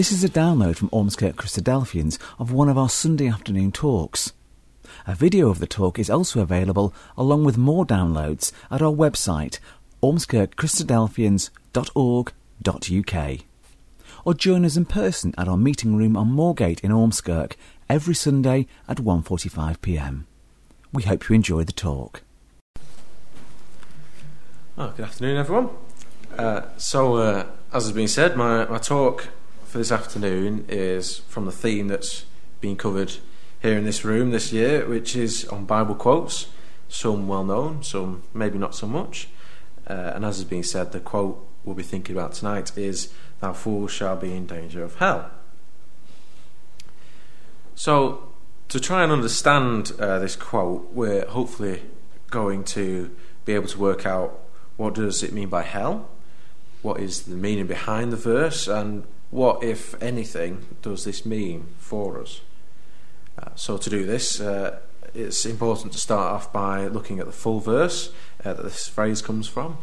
This is a download from Ormskirk Christadelphians of one of our Sunday afternoon talks. A video of the talk is also available, along with more downloads, at our website, ormskirkchristadelphians.org.uk. Or join us in person at our meeting room on Moorgate in Ormskirk every Sunday at 1.45pm. We hope you enjoy the talk. Oh, good afternoon, everyone. Uh, so, uh, as has been said, my, my talk for this afternoon is from the theme that's been covered here in this room this year, which is on Bible quotes, some well known, some maybe not so much. Uh, and as has been said, the quote we'll be thinking about tonight is, Thou fool shall be in danger of hell. So, to try and understand uh, this quote, we're hopefully going to be able to work out what does it mean by hell, what is the meaning behind the verse, and what, if anything, does this mean for us. Uh, so, to do this, uh, it's important to start off by looking at the full verse uh, that this phrase comes from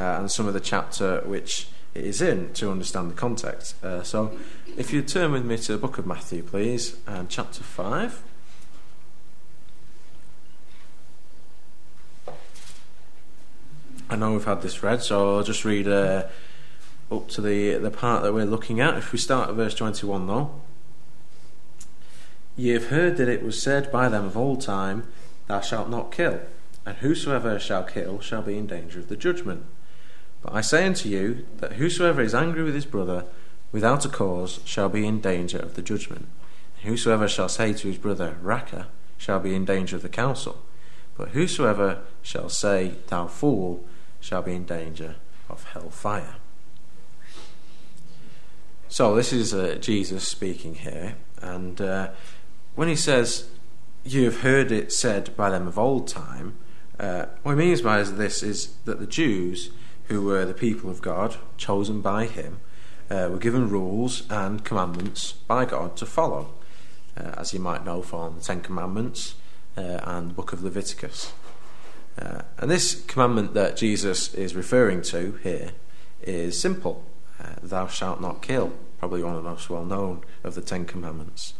uh, and some of the chapter which it is in to understand the context. Uh, so, if you turn with me to the book of Matthew, please, and chapter 5. I know we've had this read, so I'll just read uh, up to the, the part that we're looking at. If we start at verse 21, though. Ye have heard that it was said by them of old time, Thou shalt not kill, and whosoever shall kill shall be in danger of the judgment. But I say unto you that whosoever is angry with his brother without a cause shall be in danger of the judgment. And whosoever shall say to his brother, Raca, shall be in danger of the council. But whosoever shall say, Thou fool, shall be in danger of hell fire. So, this is uh, Jesus speaking here, and uh, when he says, You have heard it said by them of old time, uh, what he means by this is that the Jews, who were the people of God, chosen by him, uh, were given rules and commandments by God to follow, uh, as you might know from the Ten Commandments uh, and the book of Leviticus. And this commandment that Jesus is referring to here is simple uh, Thou shalt not kill, probably one of the most well known of the Ten Commandments.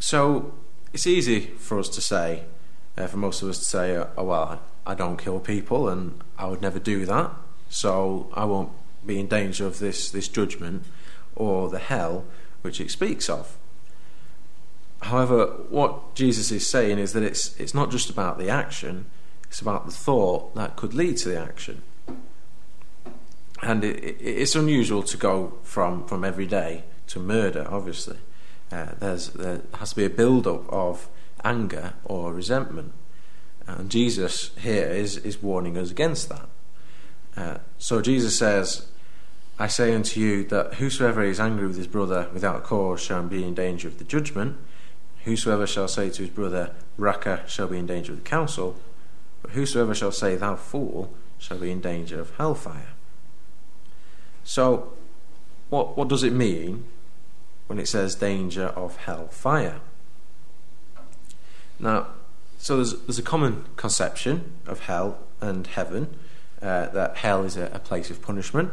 So it's easy for us to say, uh, for most of us to say, uh, oh, well, I don't kill people and I would never do that, so I won't be in danger of this, this judgment or the hell which it speaks of. However, what Jesus is saying is that it's, it's not just about the action, it's about the thought that could lead to the action. And it, it, it's unusual to go from, from every day to murder, obviously. Uh, there's, there has to be a build up of anger or resentment. And Jesus here is, is warning us against that. Uh, so Jesus says, I say unto you that whosoever is angry with his brother without cause shall be in danger of the judgment. Whosoever shall say to his brother, Raca, shall be in danger of the council, but whosoever shall say, Thou fool, shall be in danger of hellfire. So, what, what does it mean when it says danger of hellfire? Now, so there's, there's a common conception of hell and heaven, uh, that hell is a, a place of punishment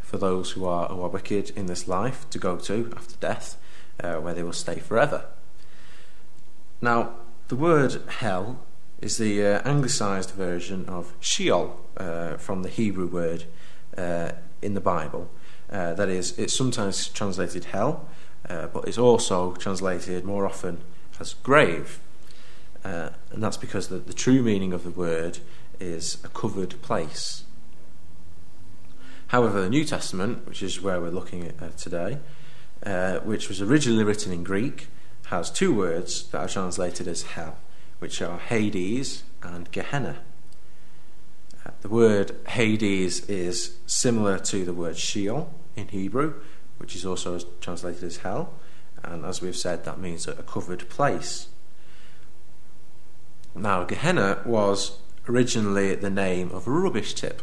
for those who are, who are wicked in this life to go to after death, uh, where they will stay forever. Now, the word hell is the uh, anglicised version of Sheol uh, from the Hebrew word uh, in the Bible. Uh, that is, it's sometimes translated hell, uh, but it's also translated more often as grave. Uh, and that's because the, the true meaning of the word is a covered place. However, the New Testament, which is where we're looking at today, which was originally written in Greek, has two words that are translated as hell, which are Hades and Gehenna. The word Hades is similar to the word Sheol in Hebrew, which is also translated as hell, and as we've said, that means a covered place. Now, Gehenna was originally the name of a rubbish tip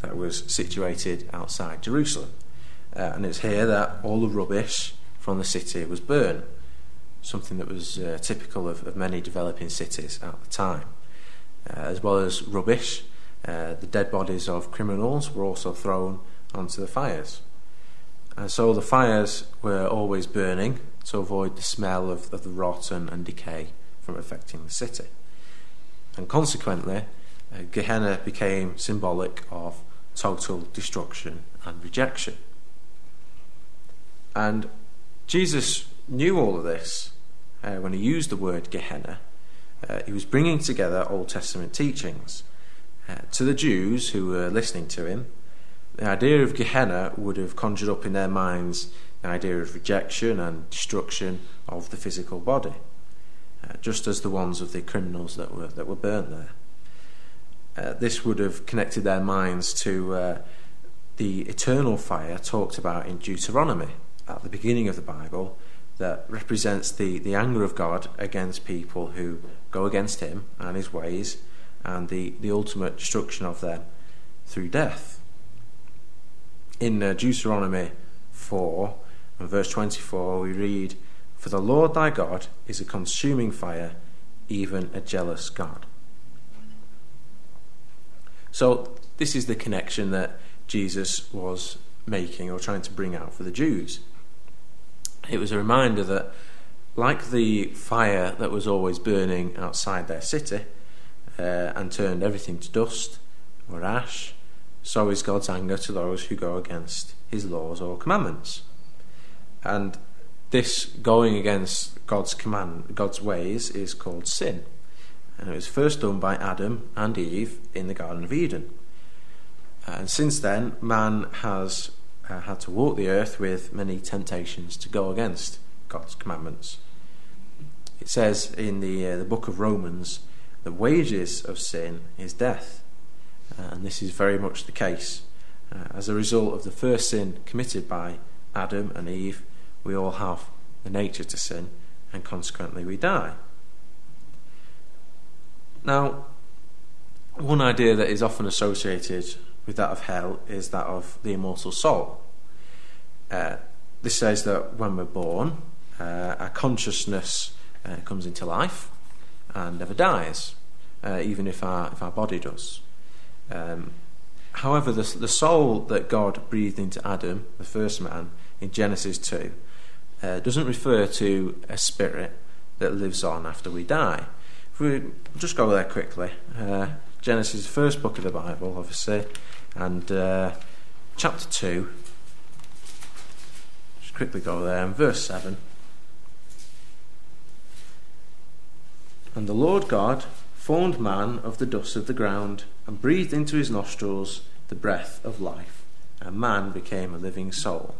that was situated outside Jerusalem. Uh, and it's here that all the rubbish from the city was burned something that was uh, typical of, of, many developing cities at the time. Uh, as well as rubbish, uh, the dead bodies of criminals were also thrown onto the fires. And so the fires were always burning to avoid the smell of, of the rot and, and decay from affecting the city. And consequently, uh, Gehenna became symbolic of total destruction and rejection. And Jesus knew all of this uh, when he used the word Gehenna. Uh, he was bringing together Old Testament teachings. Uh, to the Jews who were listening to him, the idea of Gehenna would have conjured up in their minds the idea of rejection and destruction of the physical body, uh, just as the ones of the criminals that were, that were burnt there. Uh, this would have connected their minds to uh, the eternal fire talked about in Deuteronomy at the beginning of the Bible that represents the, the anger of God against people who go against him and his ways and the, the ultimate destruction of them through death. In uh, Deuteronomy 4 and verse 24, we read, For the Lord thy God is a consuming fire, even a jealous God. So, this is the connection that Jesus was making or trying to bring out for the Jews. It was a reminder that, like the fire that was always burning outside their city uh, and turned everything to dust or ash, so is God's anger to those who go against his laws or commandments. And this going against God's command, God's ways, is called sin. And it was first done by Adam and Eve in the Garden of Eden. And since then, man has uh, had to walk the earth with many temptations to go against God's commandments. It says in the, uh, the book of Romans, the wages of sin is death. Uh, and this is very much the case. Uh, as a result of the first sin committed by Adam and Eve, we all have the nature to sin, and consequently we die. Now, one idea that is often associated with that of hell is that of the immortal soul. Uh, this says that when we're born, uh, our consciousness uh, comes into life and never dies, uh, even if our, if our body does. Um, however, the, the soul that God breathed into Adam, the first man, in Genesis 2, uh, doesn't refer to a spirit that lives on after we die. If we just go there quickly, uh, Genesis, first book of the Bible, obviously, and uh, chapter 2. Just quickly go there, and verse 7. And the Lord God formed man of the dust of the ground and breathed into his nostrils the breath of life, and man became a living soul.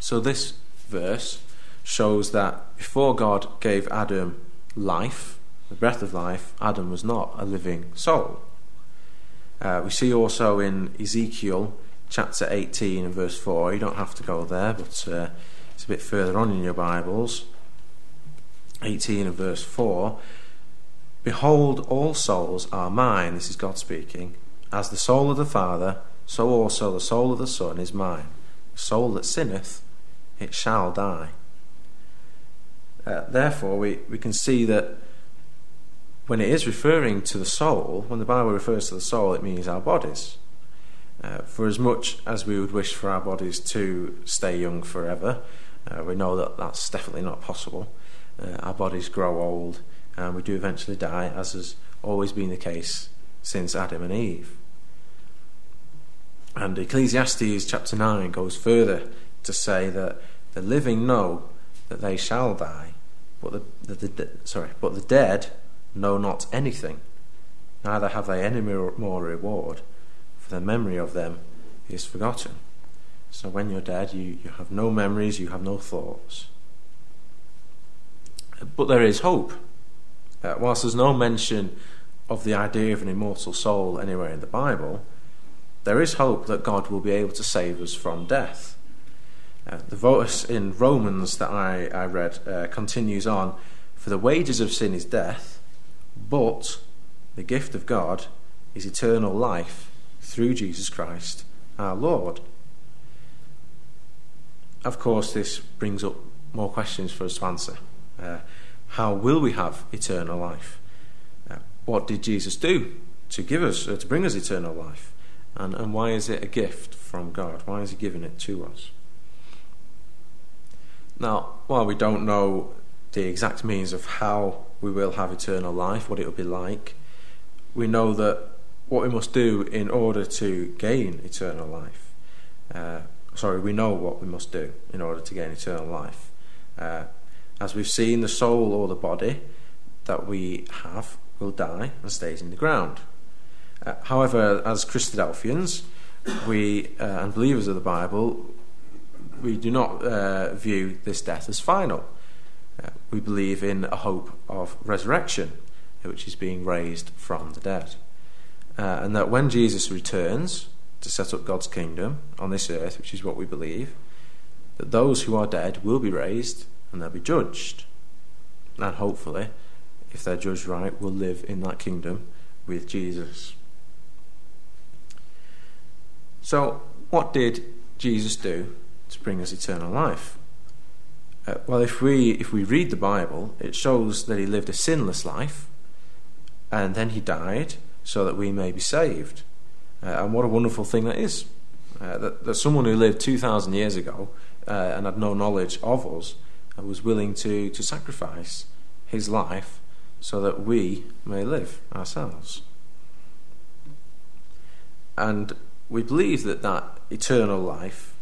So, this verse shows that before God gave Adam life, the breath of life, Adam was not a living soul. Uh, we see also in Ezekiel chapter 18 and verse 4, you don't have to go there, but uh, it's a bit further on in your Bibles. 18 and verse 4 Behold, all souls are mine, this is God speaking, as the soul of the Father, so also the soul of the Son is mine. The soul that sinneth, it shall die. Uh, therefore, we, we can see that when it is referring to the soul, when the Bible refers to the soul, it means our bodies. Uh, for as much as we would wish for our bodies to stay young forever, uh, we know that that's definitely not possible. Uh, our bodies grow old and we do eventually die, as has always been the case since Adam and Eve. And Ecclesiastes chapter 9 goes further to say that the living know that they shall die, but the, the, the, sorry, but the dead know not anything, neither have they any more reward, for the memory of them is forgotten. So when you're dead, you, you have no memories, you have no thoughts. But there is hope. Uh, whilst there's no mention of the idea of an immortal soul anywhere in the Bible, there is hope that God will be able to save us from death. Uh, the verse in Romans that I, I read uh, continues on For the wages of sin is death, but the gift of God is eternal life through Jesus Christ our Lord. Of course, this brings up more questions for us to answer. Uh, how will we have eternal life? Uh, what did Jesus do to give us, uh, to bring us eternal life? And, and why is it a gift from God? Why is He giving it to us? Now, while we don't know the exact means of how we will have eternal life, what it will be like, we know that what we must do in order to gain eternal life. Uh, sorry, we know what we must do in order to gain eternal life. Uh, as we've seen, the soul or the body that we have will die and stays in the ground. Uh, however, as Christadelphians, we uh, and believers of the Bible, we do not uh, view this death as final. Uh, we believe in a hope of resurrection, which is being raised from the dead. Uh, and that when Jesus returns to set up God's kingdom on this earth, which is what we believe, that those who are dead will be raised and they'll be judged. And hopefully, if they're judged right, will live in that kingdom with Jesus. So, what did Jesus do to bring us eternal life? Uh, well, if we if we read the Bible, it shows that he lived a sinless life, and then he died so that we may be saved. Uh, and what a wonderful thing that is! Uh, that, that someone who lived two thousand years ago uh, and had no knowledge of us was willing to to sacrifice his life so that we may live ourselves. And we believe that that eternal life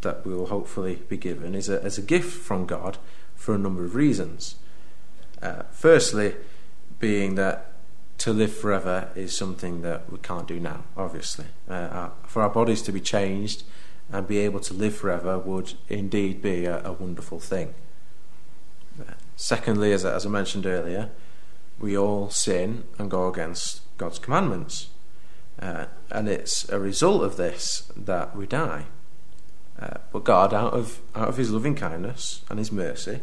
that we will hopefully be given is a, as a gift from God for a number of reasons. Uh, firstly, being that to live forever is something that we can't do now, obviously. Uh, our, for our bodies to be changed and be able to live forever would indeed be a, a wonderful thing. Secondly, as, as I mentioned earlier, we all sin and go against God's commandments. Uh, and it's a result of this that we die. Uh, but God, out of, out of His loving kindness and His mercy,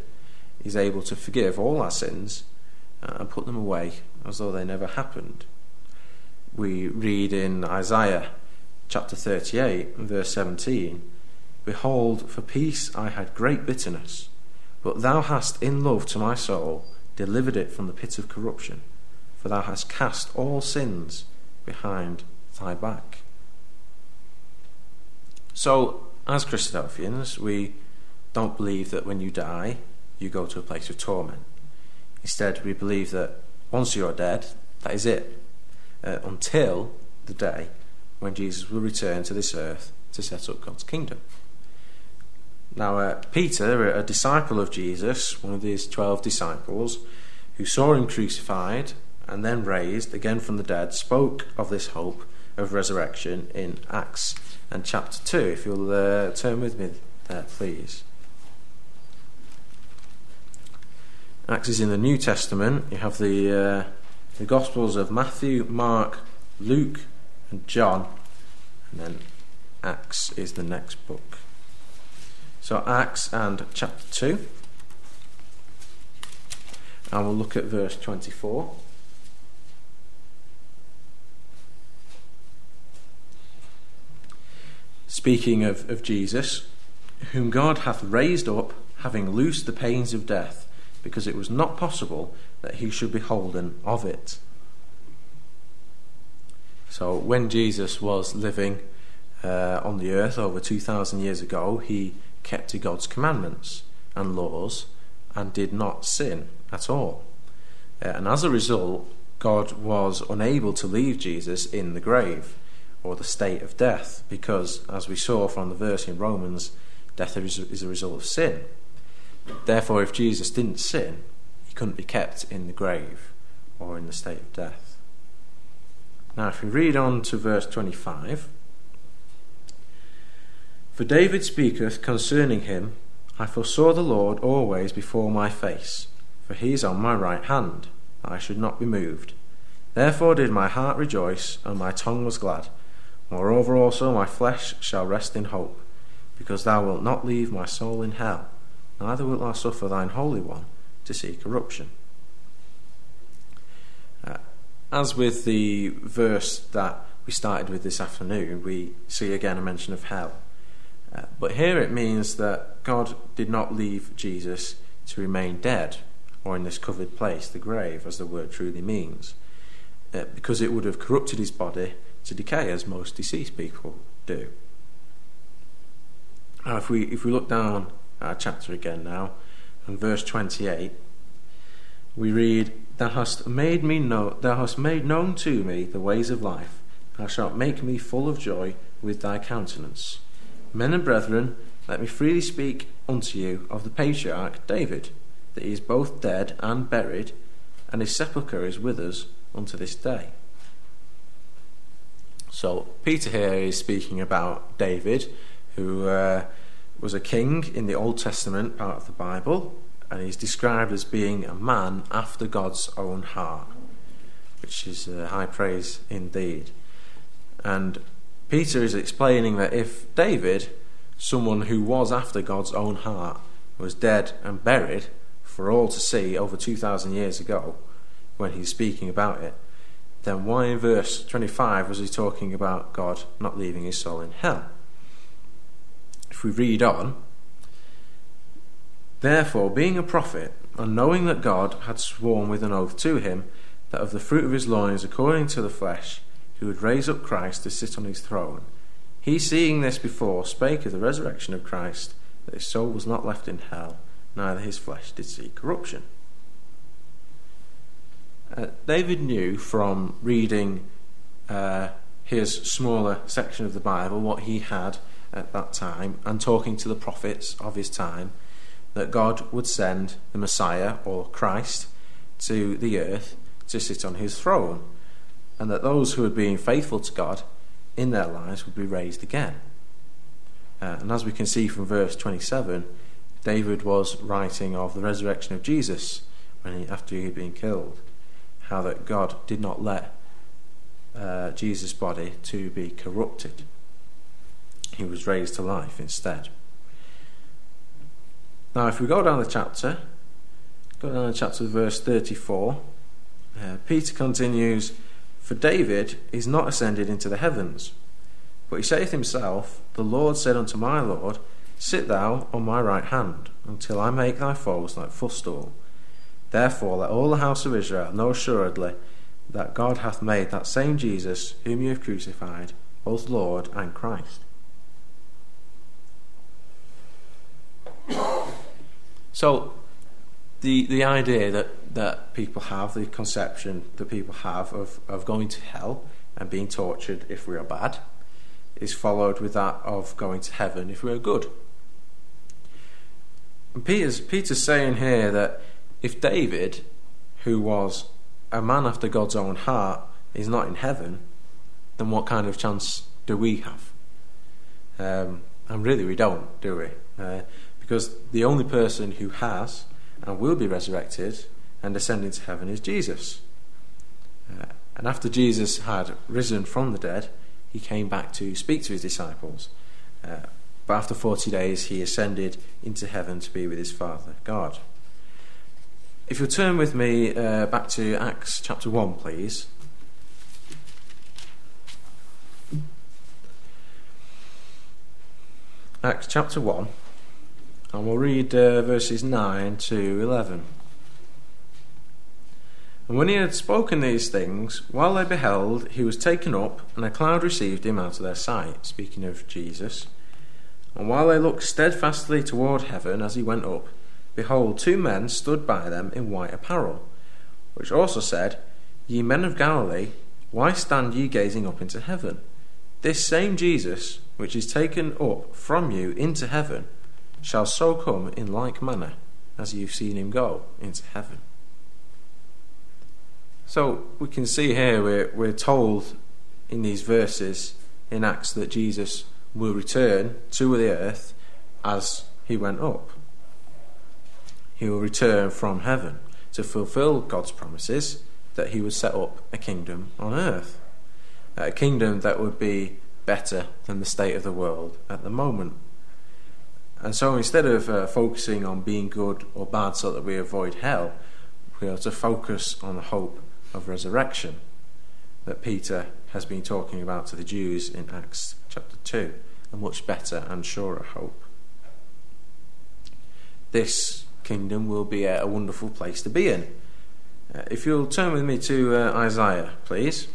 is able to forgive all our sins uh, and put them away as though they never happened. We read in Isaiah chapter 38, verse 17 Behold, for peace I had great bitterness, but thou hast in love to my soul delivered it from the pit of corruption, for thou hast cast all sins behind thy back. So, as Christadelphians, we don't believe that when you die, you go to a place of torment. Instead, we believe that once you're dead, that is it, uh, until the day when Jesus will return to this earth to set up God's kingdom. Now, uh, Peter, a disciple of Jesus, one of these twelve disciples, who saw him crucified and then raised again from the dead, spoke of this hope of resurrection in Acts and chapter 2. If you'll uh, turn with me there, please. Acts is in the New Testament. You have the, uh, the Gospels of Matthew, Mark, Luke, and John. And then Acts is the next book. So, Acts and chapter 2. And we'll look at verse 24. speaking of, of Jesus, whom God hath raised up, having loosed the pains of death, because it was not possible that he should be holden of it. So, when Jesus was living uh, on the earth over 2,000 years ago, he kept to God's commandments and laws and did not sin at all. Uh, and as a result, God was unable to leave Jesus in the grave or the state of death, because, as we saw from the verse in Romans, death is a result of sin. Therefore, if Jesus didn't sin, he couldn't be kept in the grave or in the state of death. Now, if we read on to verse 25, For David speaketh concerning him, I foresaw the Lord always before my face, for he is on my right hand, I should not be moved. Therefore did my heart rejoice, and my tongue was glad. Moreover, also my flesh shall rest in hope, because thou wilt not leave my soul in hell, neither wilt thou suffer thine Holy One to see corruption. Uh, as with the verse that we started with this afternoon, we see again a mention of hell. But here it means that God did not leave Jesus to remain dead, or in this covered place, the grave, as the word truly means, uh, because it would have corrupted his body to decay as most deceased people do. Now, if we if we look down our chapter again now, and verse twenty eight, we read, "Thou hast made me know, Thou hast made known to me the ways of life. Thou shalt make me full of joy with Thy countenance. Men and brethren, let me freely speak unto you of the patriarch David, that he is both dead and buried, and his sepulchre is with us unto this day." So Peter here is speaking about David who uh, was a king in the Old Testament part of the Bible, and he's described as being a man after God's own heart, which is uh, high praise indeed. And Peter is explaining that if David, someone who was after God's own heart, was dead and buried for all to see over 2,000 years ago, when he's speaking about it, then why in verse 25 was he talking about God not leaving his soul in hell? if we read on, Therefore, being a prophet, and knowing that God had sworn with an oath to him that of the fruit of his loins, according to the flesh, he would raise up Christ to sit on his throne, he, seeing this before, spake of the resurrection of Christ, that his soul was not left in hell, neither his flesh did see corruption. Uh, David knew from reading uh, his smaller section of the Bible what he had at that time and talking to the prophets of his time that God would send the Messiah or Christ to the earth to sit on his throne, and that those who had been faithful to God in their lives would be raised again. Uh, and as we can see from verse 27, David was writing of the resurrection of Jesus when he, after he had been killed, how that God did not let uh, Jesus' body to be corrupted he was raised to life instead. Now, if we go down the chapter, go down the chapter verse 34, uh, Peter continues, For David is not ascended into the heavens, but he saith himself, The Lord said unto my Lord, Sit thou on my right hand, until I make thy foes like footstool. Therefore let all the house of Israel know assuredly that God hath made that same Jesus, whom you have crucified, both Lord and Christ. So, the the idea that, that people have, the conception that people have of, of going to hell and being tortured if we are bad, is followed with that of going to heaven if we are good. And Peter's, Peter's saying here that if David, who was a man after God's own heart, is not in heaven, then what kind of chance do we have? Um, and really, we don't, do we? Uh, because the only person who has and will be resurrected and ascended to heaven is Jesus. Uh, and after Jesus had risen from the dead, he came back to speak to his disciples. Uh, but after 40 days, he ascended into heaven to be with his Father, God. If you'll turn with me uh, back to Acts chapter 1, please. Acts chapter 1. And we'll read uh, verses 9 to 11. And when he had spoken these things, while they beheld, he was taken up, and a cloud received him out of their sight, speaking of Jesus. And while they looked steadfastly toward heaven as he went up, behold, two men stood by them in white apparel, which also said, Ye men of Galilee, why stand ye gazing up into heaven? This same Jesus, which is taken up from you into heaven, shall so come in like manner as you've seen him go into heaven. So we can see here we're, we're told in these verses in Acts that Jesus will return to the earth as he went up. He will return from heaven to fulfill God's promises that he would set up a kingdom on earth. A kingdom that would be better than the state of the world at the moment. And so instead of uh, focusing on being good or bad so that we avoid hell, we are to focus on the hope of resurrection that Peter has been talking about to the Jews in Acts chapter 2, a much better and surer hope. This kingdom will be a, wonderful place to be in. Uh, if you'll turn with me to uh, Isaiah, please.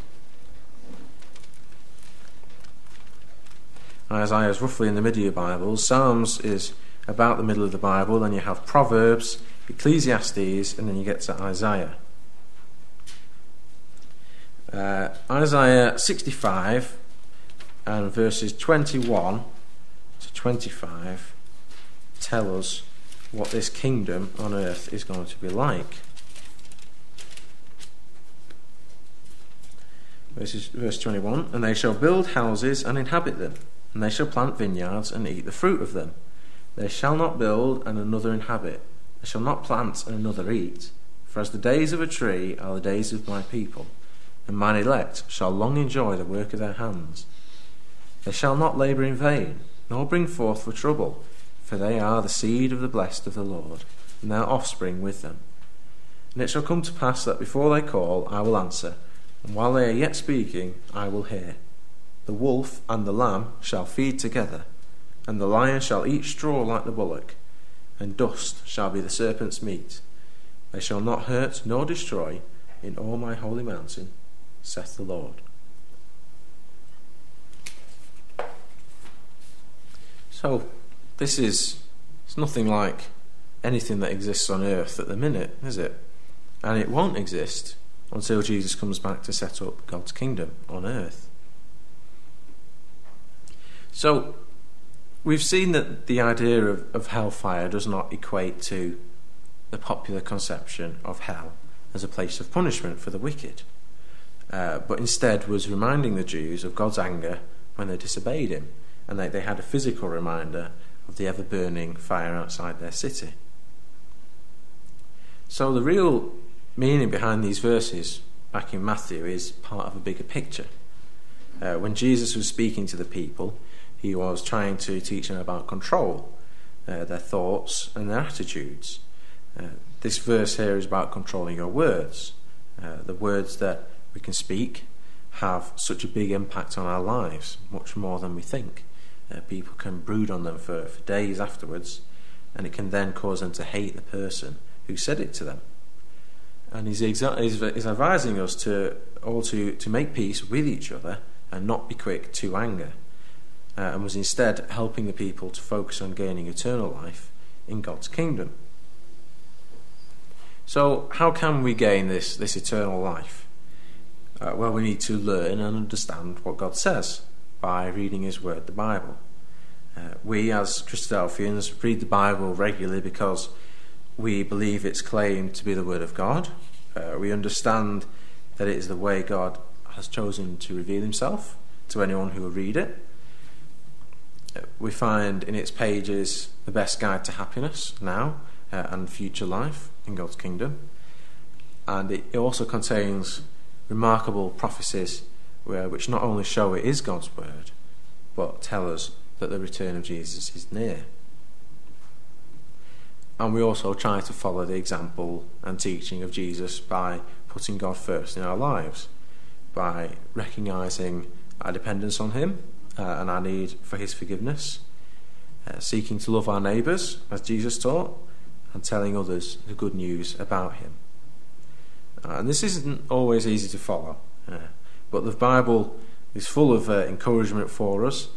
Isaiah is roughly in the middle of your Bible. Psalms is about the middle of the Bible. Then you have Proverbs, Ecclesiastes, and then you get to Isaiah. Uh, Isaiah 65 and verses 21 to 25 tell us what this kingdom on earth is going to be like. Verses, verse 21 And they shall build houses and inhabit them, and they shall plant vineyards and eat the fruit of them. They shall not build and another inhabit, they shall not plant and another eat. For as the days of a tree are the days of my people, and mine elect shall long enjoy the work of their hands. They shall not labour in vain, nor bring forth for trouble for they are the seed of the blessed of the Lord, and their offspring with them. And it shall come to pass that before they call, I will answer, and while they are yet speaking, I will hear. The wolf and the lamb shall feed together, and the lion shall eat straw like the bullock, and dust shall be the serpent's meat. They shall not hurt nor destroy in all my holy mountain, saith the Lord. So, this is it's nothing like anything that exists on earth at the minute, is it? And it won't exist until Jesus comes back to set up God's kingdom on earth. So, we've seen that the idea of, of hellfire does not equate to the popular conception of hell as a place of punishment for the wicked, uh, but instead was reminding the Jews of God's anger when they disobeyed Him, and they, they had a physical reminder of the ever burning fire outside their city. So, the real meaning behind these verses back in Matthew is part of a bigger picture. Uh, when Jesus was speaking to the people, he was trying to teach them about control, uh, their thoughts, and their attitudes. Uh, this verse here is about controlling your words. Uh, the words that we can speak have such a big impact on our lives, much more than we think. Uh, people can brood on them for, for days afterwards, and it can then cause them to hate the person who said it to them. And he's, exa- he's, he's advising us to all to, to make peace with each other and not be quick to anger, uh, and was instead helping the people to focus on gaining eternal life in God's kingdom. So, how can we gain this, this eternal life? Uh, well, we need to learn and understand what God says by reading His Word, the Bible. Uh, we, as Christadelphians, read the Bible regularly because we believe its claim to be the Word of God. Uh, we understand that it is the way God has chosen to reveal Himself to anyone who will read it. We find in its pages the best guide to happiness now uh, and future life in God's kingdom. And it also contains remarkable prophecies which not only show it is God's word, but tell us that the return of Jesus is near. And we also try to follow the example and teaching of Jesus by putting God first in our lives, by recognizing our dependence on Him uh, and our need for His forgiveness, uh, seeking to love our neighbours as Jesus taught, and telling others the good news about Him. Uh, and this isn't always easy to follow. Uh, but the Bible is full of uh, encouragement for us.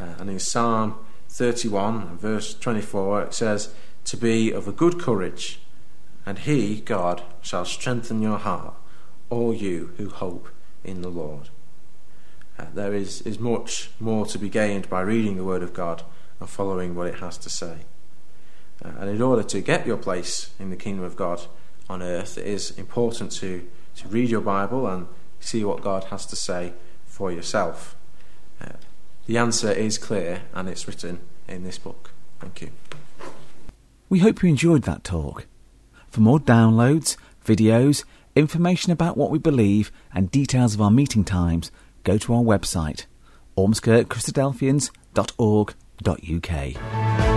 Uh, and in Psalm 31, verse 24, it says, To be of a good courage, and He, God, shall strengthen your heart, all you who hope in the Lord. There is, is much more to be gained by reading the Word of God and following what it has to say. Uh, and in order to get your place in the kingdom of God on earth, it is important to, to read your Bible and see what God has to say for yourself. Uh, the answer is clear and it's written in this book. Thank you. We hope you enjoyed that talk. For more downloads, videos, information about what we believe, and details of our meeting times, go to our website, ormskirkchristadelphians.org.uk.